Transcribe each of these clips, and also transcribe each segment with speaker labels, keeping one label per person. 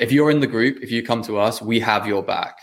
Speaker 1: If you're in the group, if you come to us, we have your back.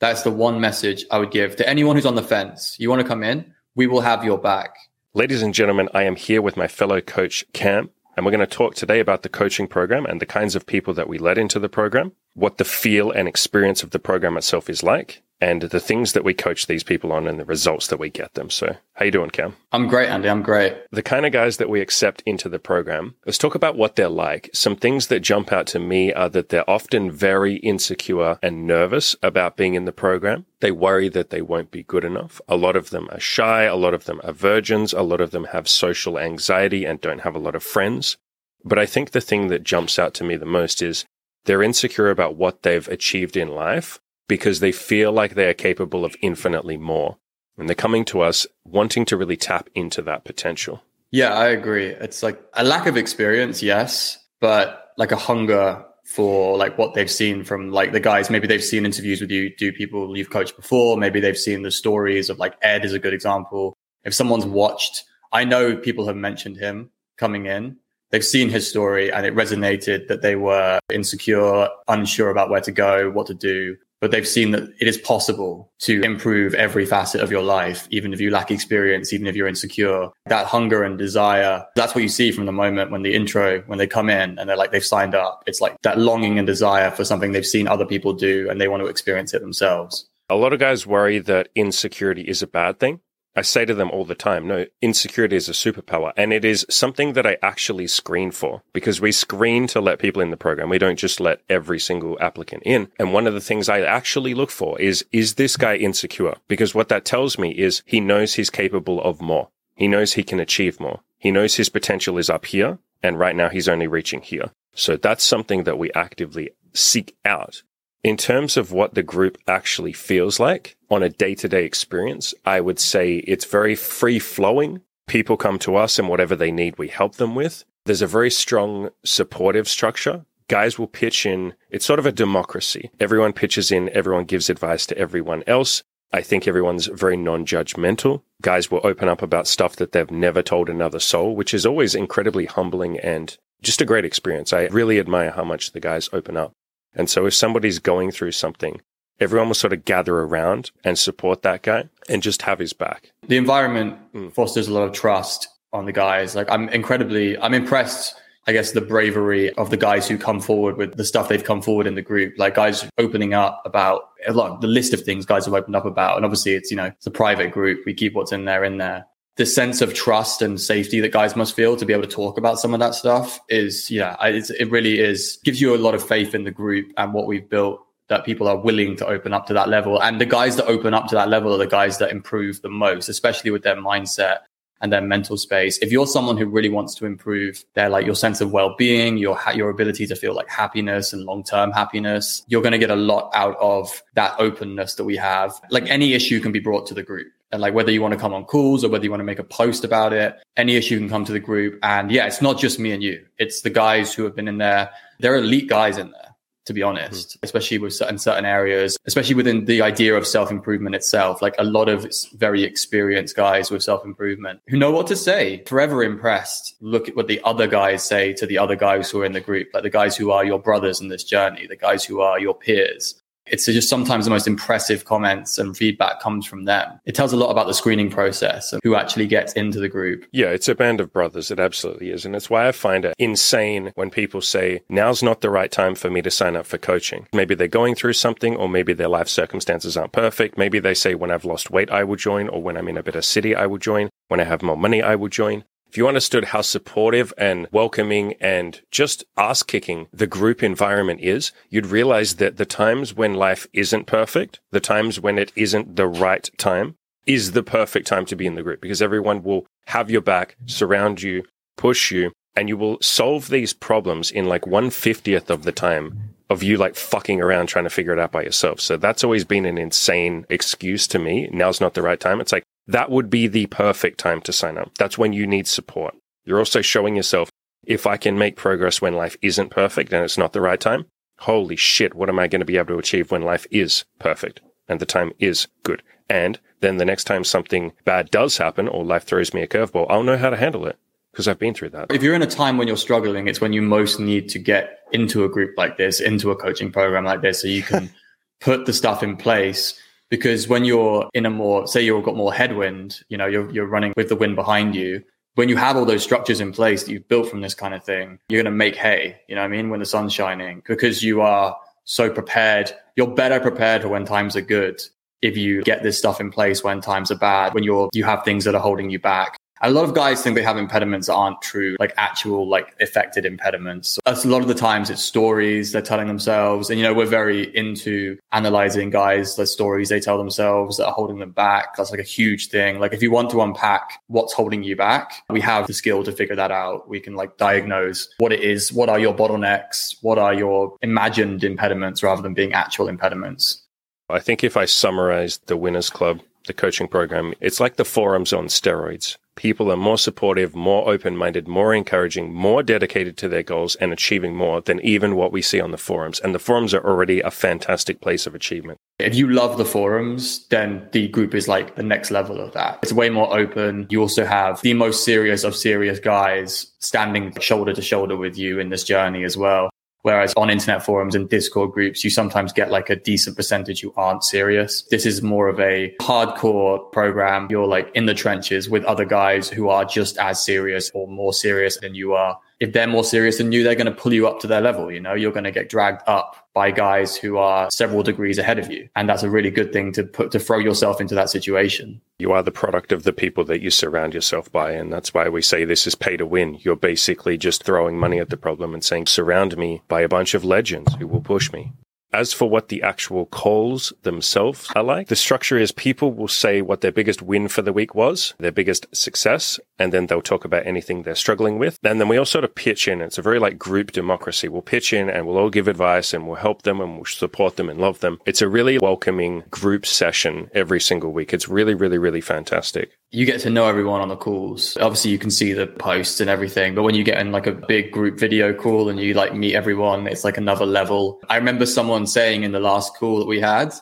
Speaker 1: That's the one message I would give to anyone who's on the fence. You want to come in, we will have your back.
Speaker 2: Ladies and gentlemen, I am here with my fellow coach, Cam, and we're going to talk today about the coaching program and the kinds of people that we let into the program, what the feel and experience of the program itself is like, and the things that we coach these people on and the results that we get them. So, how you doing, Cam?
Speaker 1: I'm great, Andy. I'm great.
Speaker 2: The kind of guys that we accept into the program. Let's talk about what they're like. Some things that jump out to me are that they're often very insecure and nervous about being in the program. They worry that they won't be good enough. A lot of them are shy. A lot of them are virgins. A lot of them have social anxiety and don't have a lot of friends. But I think the thing that jumps out to me the most is they're insecure about what they've achieved in life because they feel like they are capable of infinitely more. And they're coming to us wanting to really tap into that potential.
Speaker 1: Yeah, I agree. It's like a lack of experience, yes, but like a hunger for like what they've seen from like the guys. Maybe they've seen interviews with you, do people you've coached before. Maybe they've seen the stories of like Ed is a good example. If someone's watched, I know people have mentioned him coming in. They've seen his story and it resonated that they were insecure, unsure about where to go, what to do but they've seen that it is possible to improve every facet of your life, even if you lack experience, even if you're insecure. That hunger and desire, that's what you see from the moment when the intro, when they come in and they're like, they've signed up. It's like that longing and desire for something they've seen other people do and they want to experience it themselves.
Speaker 2: A lot of guys worry that insecurity is a bad thing. I say to them all the time, no, insecurity is a superpower. And it is something that I actually screen for because we screen to let people in the program. We don't just let every single applicant in. And one of the things I actually look for is, is this guy insecure? Because what that tells me is he knows he's capable of more. He knows he can achieve more. He knows his potential is up here. And right now he's only reaching here. So that's something that we actively seek out. In terms of what the group actually feels like on a day to day experience, I would say it's very free flowing. People come to us and whatever they need, we help them with. There's a very strong supportive structure. Guys will pitch in. It's sort of a democracy. Everyone pitches in. Everyone gives advice to everyone else. I think everyone's very non judgmental. Guys will open up about stuff that they've never told another soul, which is always incredibly humbling and just a great experience. I really admire how much the guys open up. And so if somebody's going through something, everyone will sort of gather around and support that guy and just have his back.
Speaker 1: The environment mm. fosters a lot of trust on the guys. Like I'm incredibly, I'm impressed. I guess the bravery of the guys who come forward with the stuff they've come forward in the group, like guys opening up about a lot, of the list of things guys have opened up about. And obviously it's, you know, it's a private group. We keep what's in there in there the sense of trust and safety that guys must feel to be able to talk about some of that stuff is, yeah, it really is gives you a lot of faith in the group and what we've built that people are willing to open up to that level. And the guys that open up to that level are the guys that improve the most, especially with their mindset and their mental space. If you're someone who really wants to improve their like your sense of well-being, your your ability to feel like happiness and long-term happiness, you're going to get a lot out of that openness that we have. Like any issue can be brought to the group. And like whether you want to come on calls or whether you want to make a post about it, any issue can come to the group. And yeah, it's not just me and you. It's the guys who have been in there. They're elite guys in there, to be honest, mm-hmm. especially with certain certain areas, especially within the idea of self improvement itself. Like a lot of very experienced guys with self improvement who know what to say. Forever impressed. Look at what the other guys say to the other guys who are in the group, like the guys who are your brothers in this journey, the guys who are your peers it's just sometimes the most impressive comments and feedback comes from them. It tells a lot about the screening process and who actually gets into the group.
Speaker 2: Yeah, it's a band of brothers. It absolutely is. And it's why I find it insane when people say, now's not the right time for me to sign up for coaching. Maybe they're going through something or maybe their life circumstances aren't perfect. Maybe they say, when I've lost weight, I will join, or when I'm in a better city, I will join. When I have more money, I will join. If you understood how supportive and welcoming and just ass kicking the group environment is, you'd realize that the times when life isn't perfect, the times when it isn't the right time, is the perfect time to be in the group because everyone will have your back, surround you, push you, and you will solve these problems in like one fiftieth of the time of you like fucking around trying to figure it out by yourself. So that's always been an insane excuse to me. Now's not the right time. It's like, that would be the perfect time to sign up. That's when you need support. You're also showing yourself, if I can make progress when life isn't perfect and it's not the right time, holy shit, what am I going to be able to achieve when life is perfect and the time is good? And then the next time something bad does happen or life throws me a curveball, I'll know how to handle it because I've been through that.
Speaker 1: If you're in a time when you're struggling, it's when you most need to get into a group like this, into a coaching program like this, so you can put the stuff in place. Because when you're in a more, say you've got more headwind, you know, you're, you're running with the wind behind you. When you have all those structures in place that you've built from this kind of thing, you're going to make hay, you know what I mean? When the sun's shining, because you are so prepared. You're better prepared for when times are good if you get this stuff in place when times are bad, when you're, you have things that are holding you back. A lot of guys think they have impediments that aren't true, like actual, like affected impediments. A lot of the times it's stories they're telling themselves. And, you know, we're very into analyzing guys, the stories they tell themselves that are holding them back. That's like a huge thing. Like if you want to unpack what's holding you back, we have the skill to figure that out. We can like diagnose what it is. What are your bottlenecks? What are your imagined impediments rather than being actual impediments?
Speaker 2: I think if I summarize the Winners Club, the coaching program, it's like the forums on steroids. People are more supportive, more open minded, more encouraging, more dedicated to their goals and achieving more than even what we see on the forums. And the forums are already a fantastic place of achievement.
Speaker 1: If you love the forums, then the group is like the next level of that. It's way more open. You also have the most serious of serious guys standing shoulder to shoulder with you in this journey as well. Whereas on internet forums and Discord groups, you sometimes get like a decent percentage who aren't serious. This is more of a hardcore program. You're like in the trenches with other guys who are just as serious or more serious than you are if they're more serious than you, they're going to pull you up to their level. You know, you're going to get dragged up by guys who are several degrees ahead of you. And that's a really good thing to put, to throw yourself into that situation.
Speaker 2: You are the product of the people that you surround yourself by. And that's why we say this is pay to win. You're basically just throwing money at the problem and saying, surround me by a bunch of legends who will push me. As for what the actual calls themselves are like, the structure is people will say what their biggest win for the week was, their biggest success, and then they'll talk about anything they're struggling with. And then we all sort of pitch in. It's a very like group democracy. We'll pitch in and we'll all give advice and we'll help them and we'll support them and love them. It's a really welcoming group session every single week. It's really, really, really fantastic
Speaker 1: you get to know everyone on the calls. Obviously, you can see the posts and everything, but when you get in like a big group video call and you like meet everyone, it's like another level. I remember someone saying in the last call that we had,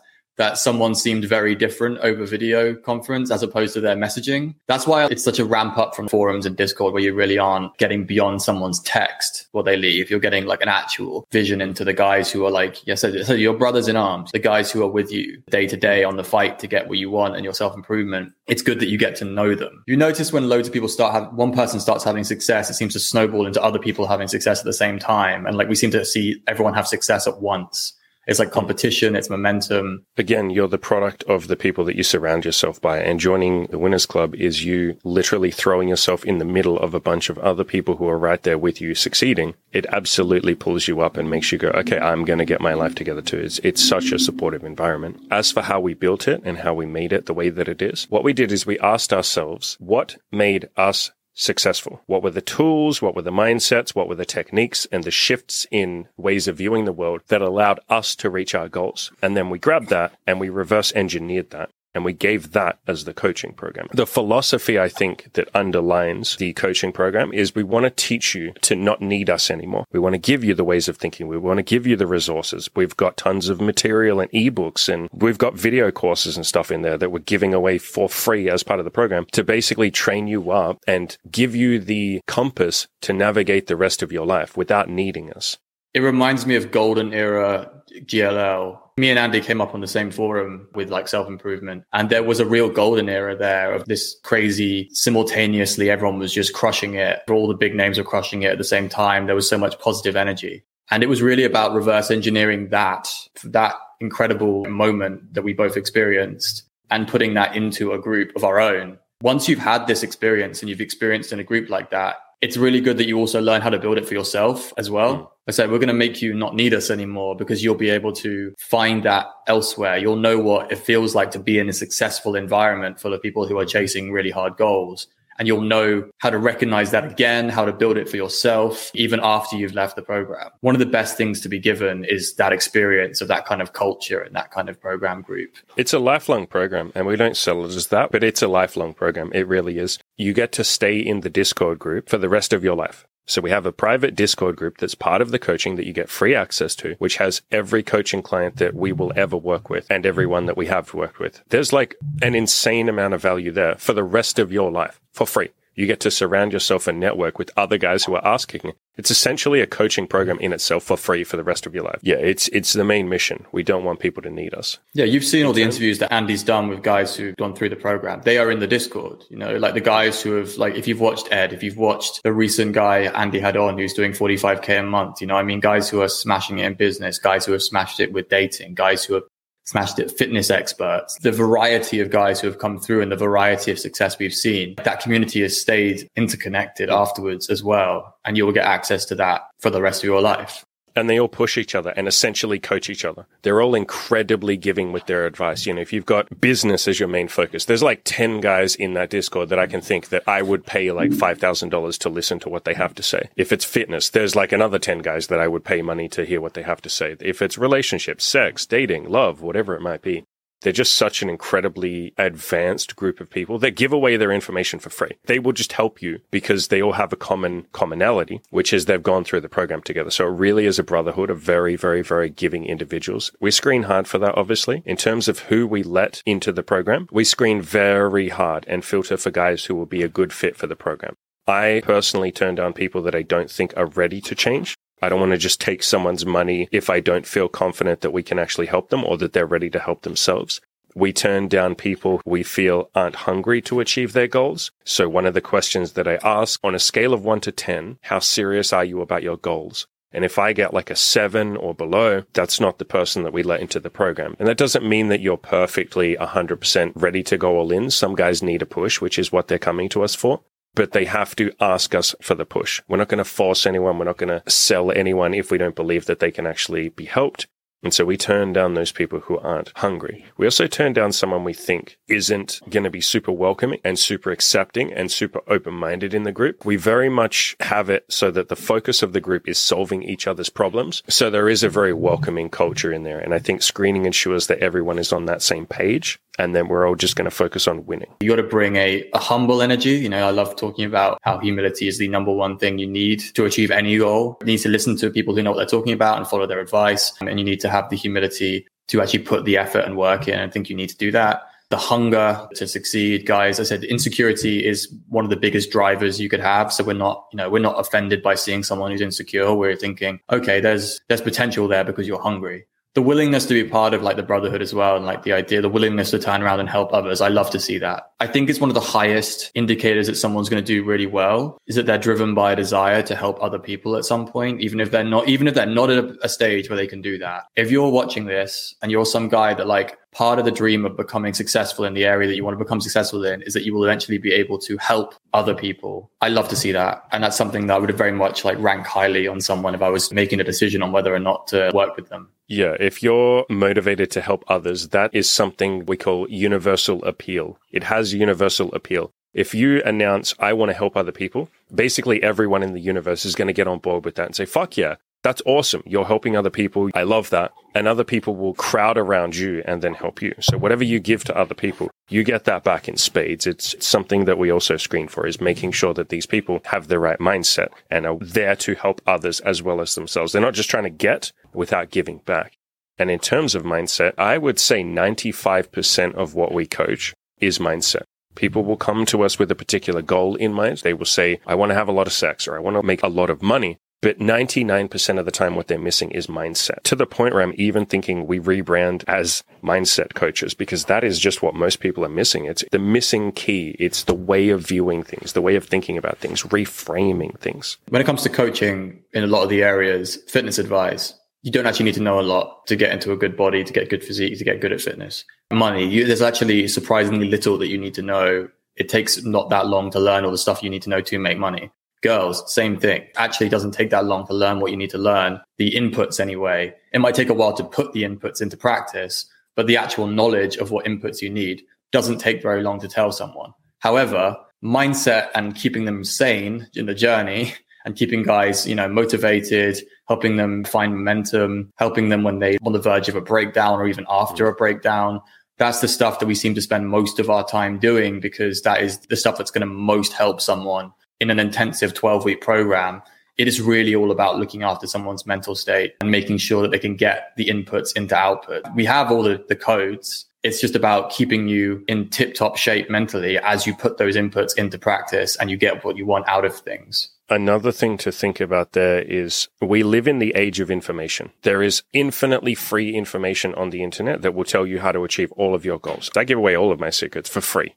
Speaker 1: that someone seemed very different over video conference as opposed to their messaging. That's why it's such a ramp up from forums and Discord where you really aren't getting beyond someone's text while they leave. You're getting like an actual vision into the guys who are like, yes, yeah, so, so your brothers in arms, the guys who are with you day to day on the fight to get what you want and your self improvement. It's good that you get to know them. You notice when loads of people start have one person starts having success, it seems to snowball into other people having success at the same time. And like we seem to see everyone have success at once. It's like competition, it's momentum.
Speaker 2: Again, you're the product of the people that you surround yourself by. And joining the Winners Club is you literally throwing yourself in the middle of a bunch of other people who are right there with you succeeding. It absolutely pulls you up and makes you go, okay, I'm going to get my life together too. It's, it's such a supportive environment. As for how we built it and how we made it the way that it is, what we did is we asked ourselves, what made us successful? What were the tools? What were the mindsets? What were the techniques and the shifts in ways of viewing the world that allowed us to reach our goals? And then we grabbed that and we reverse engineered that and we gave that as the coaching program. The philosophy I think that underlines the coaching program is we want to teach you to not need us anymore. We want to give you the ways of thinking. We want to give you the resources. We've got tons of material and ebooks and we've got video courses and stuff in there that we're giving away for free as part of the program to basically train you up and give you the compass to navigate the rest of your life without needing us.
Speaker 1: It reminds me of golden era GLL me and Andy came up on the same forum with like self improvement, and there was a real golden era there of this crazy simultaneously. Everyone was just crushing it. All the big names were crushing it at the same time. There was so much positive energy, and it was really about reverse engineering that that incredible moment that we both experienced and putting that into a group of our own. Once you've had this experience and you've experienced in a group like that, it's really good that you also learn how to build it for yourself as well. Mm. I said, we're going to make you not need us anymore because you'll be able to find that elsewhere. You'll know what it feels like to be in a successful environment full of people who are chasing really hard goals and you'll know how to recognize that again, how to build it for yourself, even after you've left the program. One of the best things to be given is that experience of that kind of culture and that kind of program group.
Speaker 2: It's a lifelong program, and we don't sell it as that, but it's a lifelong program. It really is. You get to stay in the Discord group for the rest of your life. So we have a private Discord group that's part of the coaching that you get free access to, which has every coaching client that we will ever work with and everyone that we have worked with. There's like an insane amount of value there for the rest of your life for free. You get to surround yourself and network with other guys who are ass kicking. It's essentially a coaching program in itself for free for the rest of your life. Yeah, it's it's the main mission. We don't want people to need us.
Speaker 1: Yeah, you've seen all the interviews that Andy's done with guys who've gone through the program. They are in the Discord, you know, like the guys who have like if you've watched Ed, if you've watched the recent guy Andy had on who's doing 45k a month, you know, I mean guys who are smashing it in business, guys who have smashed it with dating, guys who have smashed it fitness experts, the variety of guys who have come through and the variety of success we've seen, that community has stayed interconnected afterwards as well. And you will get access to that for the rest of your life
Speaker 2: and they all push each other and essentially coach each other. They're all incredibly giving with their advice. You know, if you've got business as your main focus, there's like 10 guys in that Discord that I can think that I would pay like $5,000 to listen to what they have to say. If it's fitness, there's like another 10 guys that I would pay money to hear what they have to say. If it's relationships, sex, dating, love, whatever it might be, they're just such an incredibly advanced group of people that give away their information for free. They will just help you because they all have a common commonality, which is they've gone through the program together. So it really is a brotherhood of very, very, very giving individuals. We screen hard for that, obviously. In terms of who we let into the program, we screen very hard and filter for guys who will be a good fit for the program. I personally turn down people that I don't think are ready to change. I don't want to just take someone's money if I don't feel confident that we can actually help them or that they're ready to help themselves. We turn down people we feel aren't hungry to achieve their goals. So one of the questions that I ask on a scale of one to 10, how serious are you about your goals? And if I get like a seven or below, that's not the person that we let into the program. And that doesn't mean that you're perfectly 100% ready to go all in. Some guys need a push, which is what they're coming to us for but they have to ask us for the push. We're not going to force anyone. We're not going to sell anyone if we don't believe that they can actually be helped. And so we turn down those people who aren't hungry. We also turn down someone we think isn't going to be super welcoming and super accepting and super open minded in the group. We very much have it so that the focus of the group is solving each other's problems. So there is a very welcoming culture in there. And I think screening ensures that everyone is on that same page and then we're all just going to focus on winning.
Speaker 1: You got to bring a, a humble energy. You know, I love talking about how humility is the number one thing you need to achieve any goal. You need to listen to people who know what they're talking about and follow their advice. And you need to have the humility to actually put the effort and work in. I think you need to do that. The hunger to succeed, guys. I said insecurity is one of the biggest drivers you could have. So we're not, you know, we're not offended by seeing someone who's insecure. We're thinking, okay, there's there's potential there because you're hungry the willingness to be part of like the brotherhood as well and like the idea the willingness to turn around and help others. I love to see that. I think it's one of the highest indicators that someone's going to do really well is that they're driven by a desire to help other people at some point even if they're not even if they're not at a, a stage where they can do that. If you're watching this and you're some guy that like part of the dream of becoming successful in the area that you want to become successful in is that you will eventually be able to help other people. I love to see that. And that's something that I would very much like rank highly on someone if I was making a decision on whether or not to work with them.
Speaker 2: Yeah, if you're motivated to help others, that is something we call universal appeal. It has universal appeal. If you announce, I want to help other people, basically everyone in the universe is going to get on board with that and say, fuck yeah, that's awesome. You're helping other people. I love that. And other people will crowd around you and then help you. So whatever you give to other people, you get that back in spades. It's something that we also screen for is making sure that these people have the right mindset and are there to help others as well as themselves. They're not just trying to get without giving back. And in terms of mindset, I would say 95% of what we coach is mindset. People will come to us with a particular goal in mind. They will say, I want to have a lot of sex or I want to make a lot of money. But 99% of the time, what they're missing is mindset to the point where I'm even thinking we rebrand as mindset coaches because that is just what most people are missing. It's the missing key. It's the way of viewing things, the way of thinking about things, reframing things.
Speaker 1: When it comes to coaching in a lot of the areas, fitness advice, you don't actually need to know a lot to get into a good body, to get good physique, to get good at fitness. Money, you, there's actually surprisingly little that you need to know. It takes not that long to learn all the stuff you need to know to make money. Girls, same thing. Actually doesn't take that long to learn what you need to learn. The inputs anyway. It might take a while to put the inputs into practice, but the actual knowledge of what inputs you need doesn't take very long to tell someone. However, mindset and keeping them sane in the journey and keeping guys, you know, motivated, helping them find momentum, helping them when they're on the verge of a breakdown or even after a breakdown. That's the stuff that we seem to spend most of our time doing because that is the stuff that's going to most help someone in an intensive 12 week program, it is really all about looking after someone's mental state and making sure that they can get the inputs into output. We have all the, the codes, It's just about keeping you in tip top shape mentally as you put those inputs into practice and you get what you want out of things.
Speaker 2: Another thing to think about there is we live in the age of information. There is infinitely free information on the internet that will tell you how to achieve all of your goals. I give away all of my secrets for free.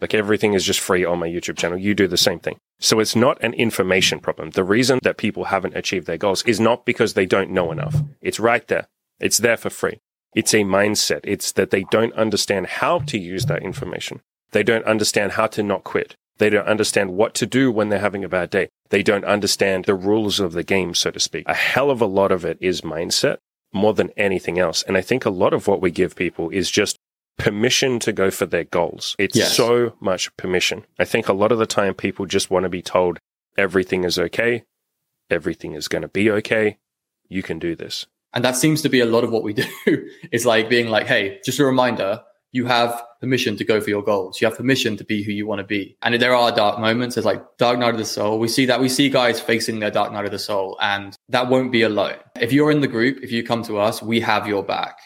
Speaker 2: Like everything is just free on my YouTube channel. You do the same thing. So it's not an information problem. The reason that people haven't achieved their goals is not because they don't know enough. It's right there. It's there for free. It's a mindset. It's that they don't understand how to use that information. They don't understand how to not quit. They don't understand what to do when they're having a bad day. They don't understand the rules of the game, so to speak. A hell of a lot of it is mindset more than anything else. And I think a lot of what we give people is just permission to go for their goals. It's yes. so much permission. I think a lot of the time people just want to be told everything is okay. Everything is going to be okay. You can do this.
Speaker 1: And that seems to be a lot of what we do is like being like, Hey, just a reminder, you have permission to go for your goals. You have permission to be who you want to be. And there are dark moments. There's like dark night of the soul. We see that. We see guys facing their dark night of the soul and that won't be alone. If you're in the group, if you come to us, we have your back.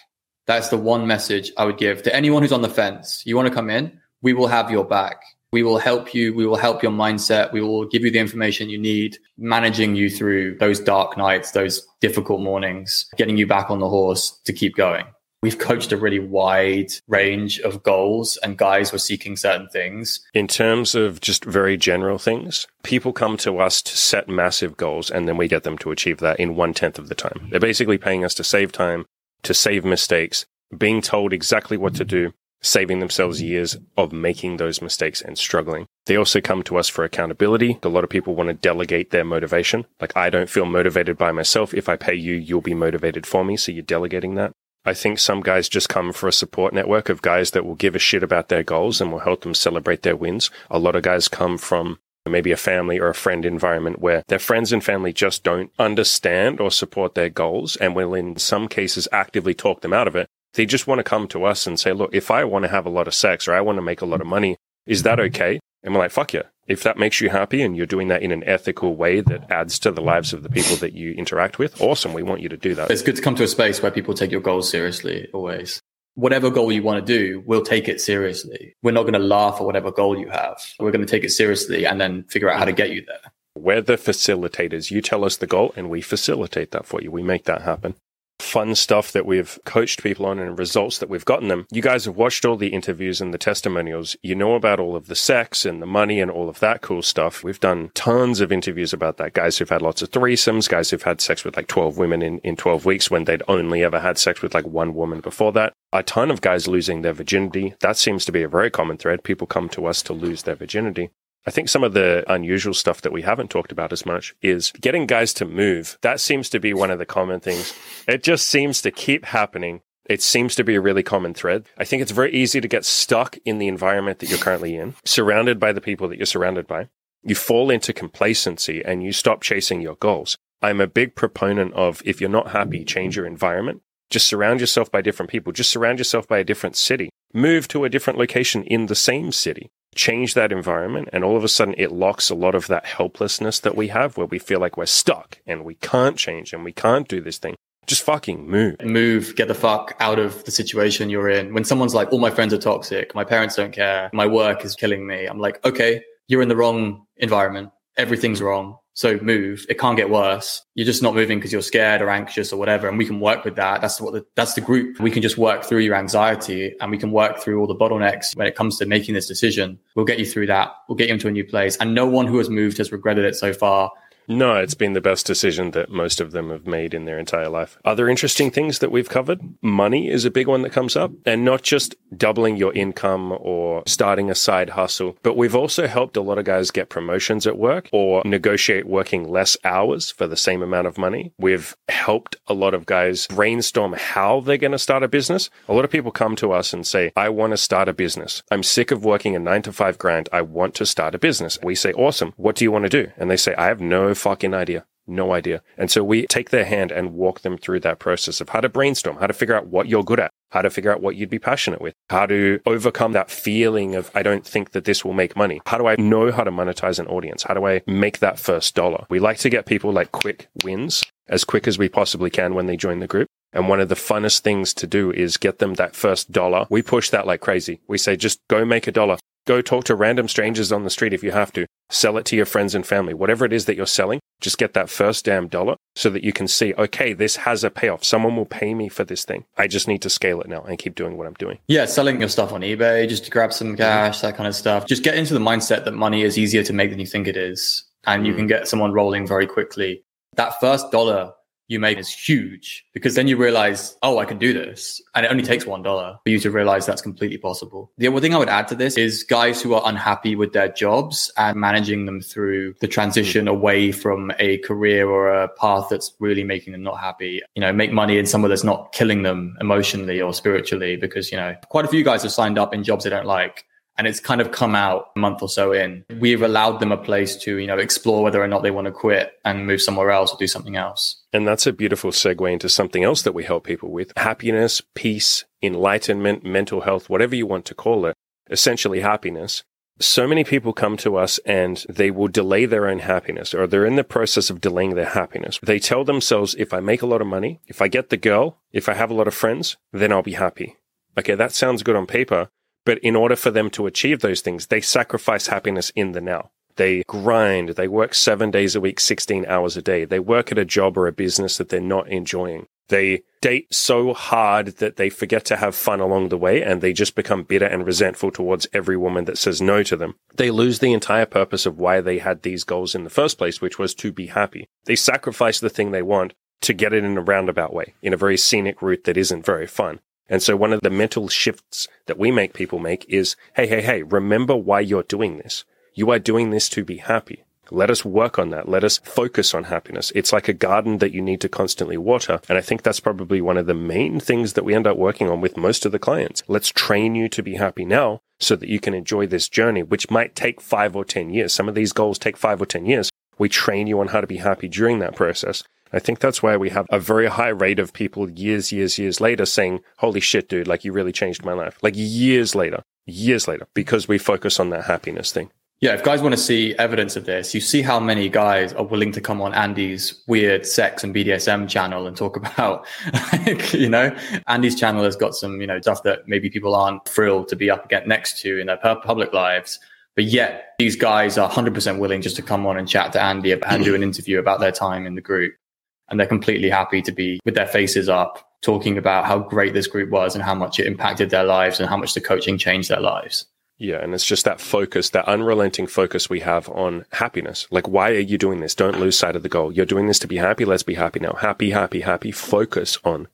Speaker 1: That's the one message I would give to anyone who's on the fence. You want to come in? We will have your back. We will help you. We will help your mindset. We will give you the information you need, managing you through those dark nights, those difficult mornings, getting you back on the horse to keep going. We've coached a really wide range of goals and guys were seeking certain things.
Speaker 2: In terms of just very general things, people come to us to set massive goals and then we get them to achieve that in one tenth of the time. They're basically paying us to save time, to save mistakes, being told exactly what to do, saving themselves years of making those mistakes and struggling. They also come to us for accountability. A lot of people want to delegate their motivation. Like, I don't feel motivated by myself. If I pay you, you'll be motivated for me. So you're delegating that. I think some guys just come for a support network of guys that will give a shit about their goals and will help them celebrate their wins. A lot of guys come from maybe a family or a friend environment where their friends and family just don't understand or support their goals and will in some cases actively talk them out of it. They just want to come to us and say, look, if I want to have a lot of sex or I want to make a lot of money, is that mm-hmm. okay? And we're like, fuck yeah. If that makes you happy and you're doing that in an ethical way that adds to the lives of the people that you interact with, awesome. We want you to do that.
Speaker 1: It's good to come to a space where people take your goals seriously always. Whatever goal you want to do, we'll take it seriously. We're not going to laugh at whatever goal you have. We're going to take it seriously and then figure out how to get you there.
Speaker 2: We're the facilitators. You tell us the goal and we facilitate that for you. We make that happen fun stuff that we've coached people on and results that we've gotten them. You guys have watched all the interviews and the testimonials. You know about all of the sex and the money and all of that cool stuff. We've done tons of interviews about that. Guys who've had lots of threesomes, guys who've had sex with like 12 women in, in 12 weeks when they'd only ever had sex with like one woman before that. A ton of guys losing their virginity. That seems to be a very common thread. People come to us to lose their virginity. I think some of the unusual stuff that we haven't talked about as much is getting guys to move. That seems to be one of the common things. It just seems to keep happening. It seems to be a really common thread. I think it's very easy to get stuck in the environment that you're currently in, surrounded by the people that you're surrounded by. You fall into complacency and you stop chasing your goals. I'm a big proponent of if you're not happy, change your environment. Just surround yourself by different people. Just surround yourself by a different city. Move to a different location in the same city change that environment and all of a sudden it locks a lot of that helplessness that we have where we feel like we're stuck and we can't change and we can't do this thing. Just fucking move.
Speaker 1: Move, get the fuck out of the situation you're in. When someone's like, all my friends are toxic, my parents don't care, my work is killing me, I'm like, okay, you're in the wrong environment. Everything's wrong. So move. It can't get worse. You're just not moving because you're scared or anxious or whatever. And we can work with that. That's what the, that's the group. We can just work through your anxiety and we can work through all the bottlenecks when it comes to making this decision. We'll get you through that. We'll get you into a new place. And no one who has moved has regretted it so far.
Speaker 2: No, it's been the best decision that most of them have made in their entire life. Other interesting things that we've covered money is a big one that comes up, and not just doubling your income or starting a side hustle, but we've also helped a lot of guys get promotions at work or negotiate working less hours for the same amount of money. We've helped a lot of guys brainstorm how they're going to start a business. A lot of people come to us and say, I want to start a business. I'm sick of working a nine to five grind. I want to start a business. We say, awesome. What do you want to do? And they say, I have no fucking idea. No idea. And so we take their hand and walk them through that process of how to brainstorm, how to figure out what you're good at, how to figure out what you'd be passionate with, how to overcome that feeling of, I don't think that this will make money. How do I know how to monetize an audience? How do I make that first dollar? We like to get people like quick wins as quick as we possibly can when they join the group. And one of the funnest things to do is get them that first dollar. We push that like crazy. We say, just go make a dollar. Go talk to random strangers on the street if you have to. Sell it to your friends and family. Whatever it is that you're selling, just get that first damn dollar so that you can see, okay, this has a payoff. Someone will pay me for this thing. I just need to scale it now and keep doing what I'm doing.
Speaker 1: Yeah, selling your stuff on eBay just to grab some mm-hmm. cash, that kind of stuff. Just get into the mindset that money is easier to make than you think it is. And you mm. can get someone rolling very quickly. That first dollar you make is huge because then you realize, oh, I can do this. And it only takes $1 for you to realize that's completely possible. The other thing I would add to this is guys who are unhappy with their jobs and managing them through the transition away from a career or a path that's really making them not happy. You know, make money in somewhere that's not killing them emotionally or spiritually because, you know, quite a few guys have signed up in jobs they don't like and it's kind of come out a month or so in. We've allowed them a place to, you know, explore whether or not they want to quit and move somewhere else or do something else.
Speaker 2: And that's a beautiful segue into something else that we help people with happiness, peace, enlightenment, mental health, whatever you want to call it, essentially happiness. So many people come to us and they will delay their own happiness or they're in the process of delaying their happiness. They tell themselves, if I make a lot of money, if I get the girl, if I have a lot of friends, then I'll be happy. Okay, that sounds good on paper, but in order for them to achieve those things, they sacrifice happiness in the now. They grind. They work seven days a week, 16 hours a day. They work at a job or a business that they're not enjoying. They date so hard that they forget to have fun along the way and they just become bitter and resentful towards every woman that says no to them. They lose the entire purpose of why they had these goals in the first place, which was to be happy. They sacrifice the thing they want to get it in a roundabout way, in a very scenic route that isn't very fun. And so one of the mental shifts that we make people make is, hey, hey, hey, remember why you're doing this. You are doing this to be happy. Let us work on that. Let us focus on happiness. It's like a garden that you need to constantly water. And I think that's probably one of the main things that we end up working on with most of the clients. Let's train you to be happy now so that you can enjoy this journey, which might take five or 10 years. Some of these goals take five or 10 years. We train you on how to be happy during that process. I think that's why we have a very high rate of people years, years, years later saying, holy shit, dude, like you really changed my life. Like years later, years later, because we focus on that happiness thing.
Speaker 1: Yeah, if guys want to see evidence of this, you see how many guys are willing to come on Andy's weird sex and BDSM channel and talk about, like, you know, Andy's channel has got some, you know, stuff that maybe people aren't thrilled to be up against next to in their public lives. But yet these guys are 100% willing just to come on and chat to Andy and do an interview about their time in the group and they're completely happy to be with their faces up talking about how great this group was and how much it impacted their lives and how much the coaching changed their lives.
Speaker 2: Yeah, and it's just that focus, that unrelenting focus we have on happiness. Like, why are you doing this? Don't lose sight of the goal. You're doing this to be happy. Let's be happy now. Happy, happy, happy. Focus on.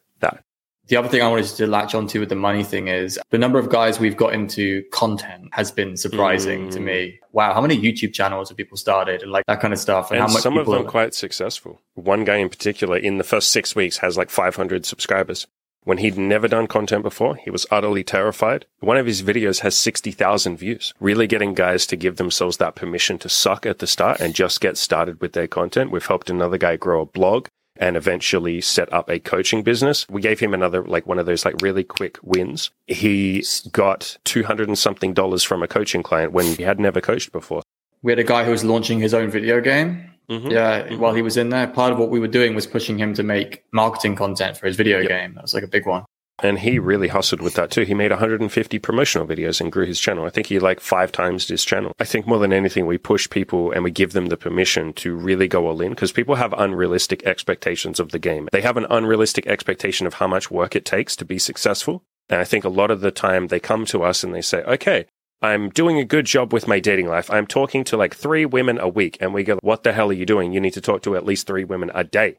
Speaker 1: The other thing I wanted to latch onto with the money thing is the number of guys we've got into content has been surprising mm. to me. Wow, how many YouTube channels have people started and like that kind of stuff?
Speaker 2: And,
Speaker 1: and
Speaker 2: how much some of them are quite successful. One guy in particular, in the first six weeks, has like 500 subscribers. When he'd never done content before, he was utterly terrified. One of his videos has 60,000 views. Really getting guys to give themselves that permission to suck at the start and just get started with their content. We've helped another guy grow a blog and eventually set up a coaching business. We gave him another, like one of those like really quick wins. He got 200 and something dollars from a coaching client when he had never coached before.
Speaker 1: We had a guy who was launching his own video game. Mm-hmm. Yeah, mm-hmm. while he was in there, part of what we were doing was pushing him to make marketing content for his video yep. game. That was like a big one.
Speaker 2: And he really hustled with that too. He made 150 promotional videos and grew his channel. I think he like five times his channel. I think more than anything, we push people and we give them the permission to really go all in because people have unrealistic expectations of the game. They have an unrealistic expectation of how much work it takes to be successful. And I think a lot of the time they come to us and they say, okay, I'm doing a good job with my dating life. I'm talking to like three women a week. And we go, what the hell are you doing? You need to talk to at least three women a day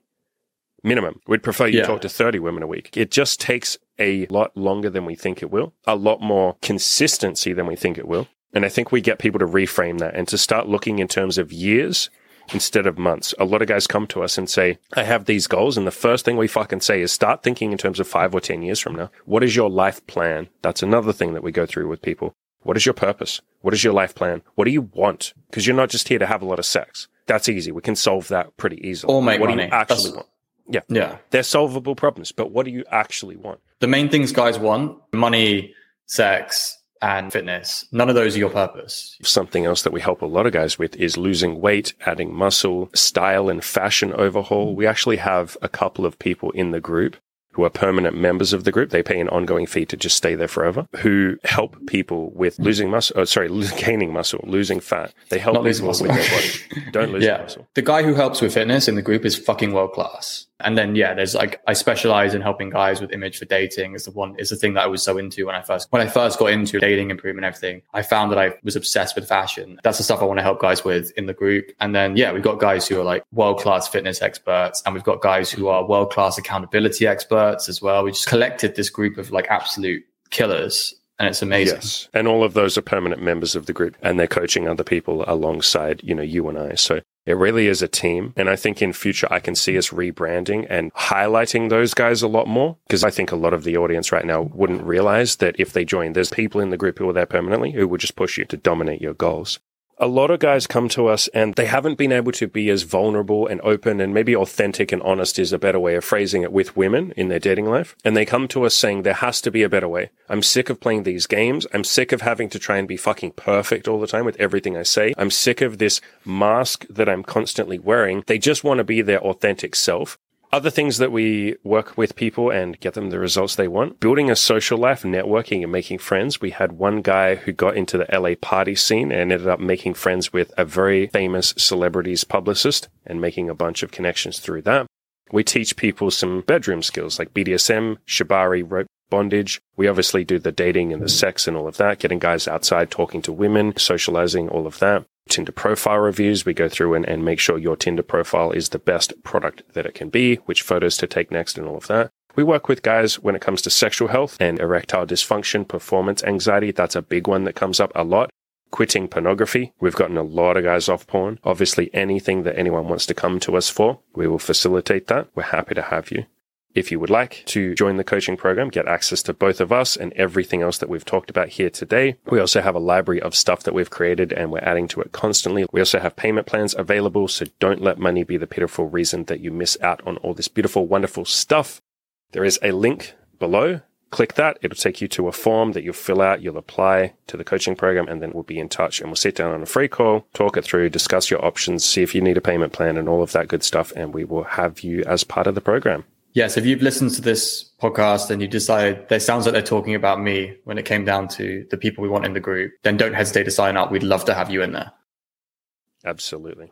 Speaker 2: minimum. We'd prefer you yeah. talk to 30 women a week. It just takes a lot longer than we think it will, a lot more consistency than we think it will. And I think we get people to reframe that and to start looking in terms of years instead of months. A lot of guys come to us and say, I have these goals. And the first thing we fucking say is start thinking in terms of five or 10 years from now. What is your life plan? That's another thing that we go through with people. What is your purpose? What is your life plan? What do you want? Because you're not just here to have a lot of sex. That's easy. We can solve that pretty easily.
Speaker 1: Or make
Speaker 2: what
Speaker 1: money.
Speaker 2: do you actually
Speaker 1: That's-
Speaker 2: want? Yeah.
Speaker 1: Yeah.
Speaker 2: They're solvable problems, but what do you actually want?
Speaker 1: The main things guys want money, sex, and fitness. None of those are your purpose.
Speaker 2: Something else that we help a lot of guys with is losing weight, adding muscle, style and fashion overhaul. We actually have a couple of people in the group who are permanent members of the group. They pay an ongoing fee to just stay there forever, who help people with losing muscle, oh, sorry, gaining muscle, losing fat. They help
Speaker 1: Not
Speaker 2: people
Speaker 1: losing
Speaker 2: with
Speaker 1: muscle.
Speaker 2: their body. Don't lose
Speaker 1: yeah.
Speaker 2: muscle.
Speaker 1: The guy who helps with fitness in the group is fucking world class. And then yeah, there's like I specialize in helping guys with image for dating is the one is the thing that I was so into when I first when I first got into dating improvement everything. I found that I was obsessed with fashion. That's the stuff I want to help guys with in the group. And then yeah, we've got guys who are like world class fitness experts and we've got guys who are world class accountability experts as well. We just collected this group of like absolute killers and it's amazing.
Speaker 2: Yes. And all of those are permanent members of the group and they're coaching other people alongside, you know, you and I. So it really is a team. And I think in future, I can see us rebranding and highlighting those guys a lot more because I think a lot of the audience right now wouldn't realize that if they join, there's people in the group who are there permanently who would just push you to dominate your goals a lot of guys come to us and they haven't been able to be as vulnerable and open and maybe authentic and honest is a better way of phrasing it with women in their dating life. And they come to us saying there has to be a better way. I'm sick of playing these games. I'm sick of having to try and be fucking perfect all the time with everything I say. I'm sick of this mask that I'm constantly wearing. They just want to be their authentic self. Other things that we work with people and get them the results they want. Building a social life, networking and making friends. We had one guy who got into the LA party scene and ended up making friends with a very famous celebrities publicist and making a bunch of connections through that. We teach people some bedroom skills like BDSM, shibari, rope bondage. We obviously do the dating and the sex and all of that, getting guys outside, talking to women, socializing, all of that. Tinder profile reviews. We go through and, and make sure your Tinder profile is the best product that it can be, which photos to take next and all of that. We work with guys when it comes to sexual health and erectile dysfunction, performance anxiety. That's a big one that comes up a lot. Quitting pornography. We've gotten a lot of guys off porn. Obviously, anything that anyone wants to come to us for, we will facilitate that. We're happy to have you. If you would like to join the coaching program, get access to both of us and everything else that we've talked about here today. We also have a library of stuff that we've created and we're adding to it constantly. We also have payment plans available. So don't let money be the pitiful reason that you miss out on all this beautiful, wonderful stuff. There is a link below. Click that. It'll take you to a form that you'll fill out. You'll apply to the coaching program and then we'll be in touch and we'll sit down on a free call, talk it through, discuss your options, see if you need a payment plan and all of that good stuff. And we will have you as part of the program.
Speaker 1: Yes, if you've listened to this podcast and you decided there sounds like they're talking about me when it came down to the people we want in the group, then don't hesitate to sign up. We'd love to have you in there.
Speaker 2: Absolutely.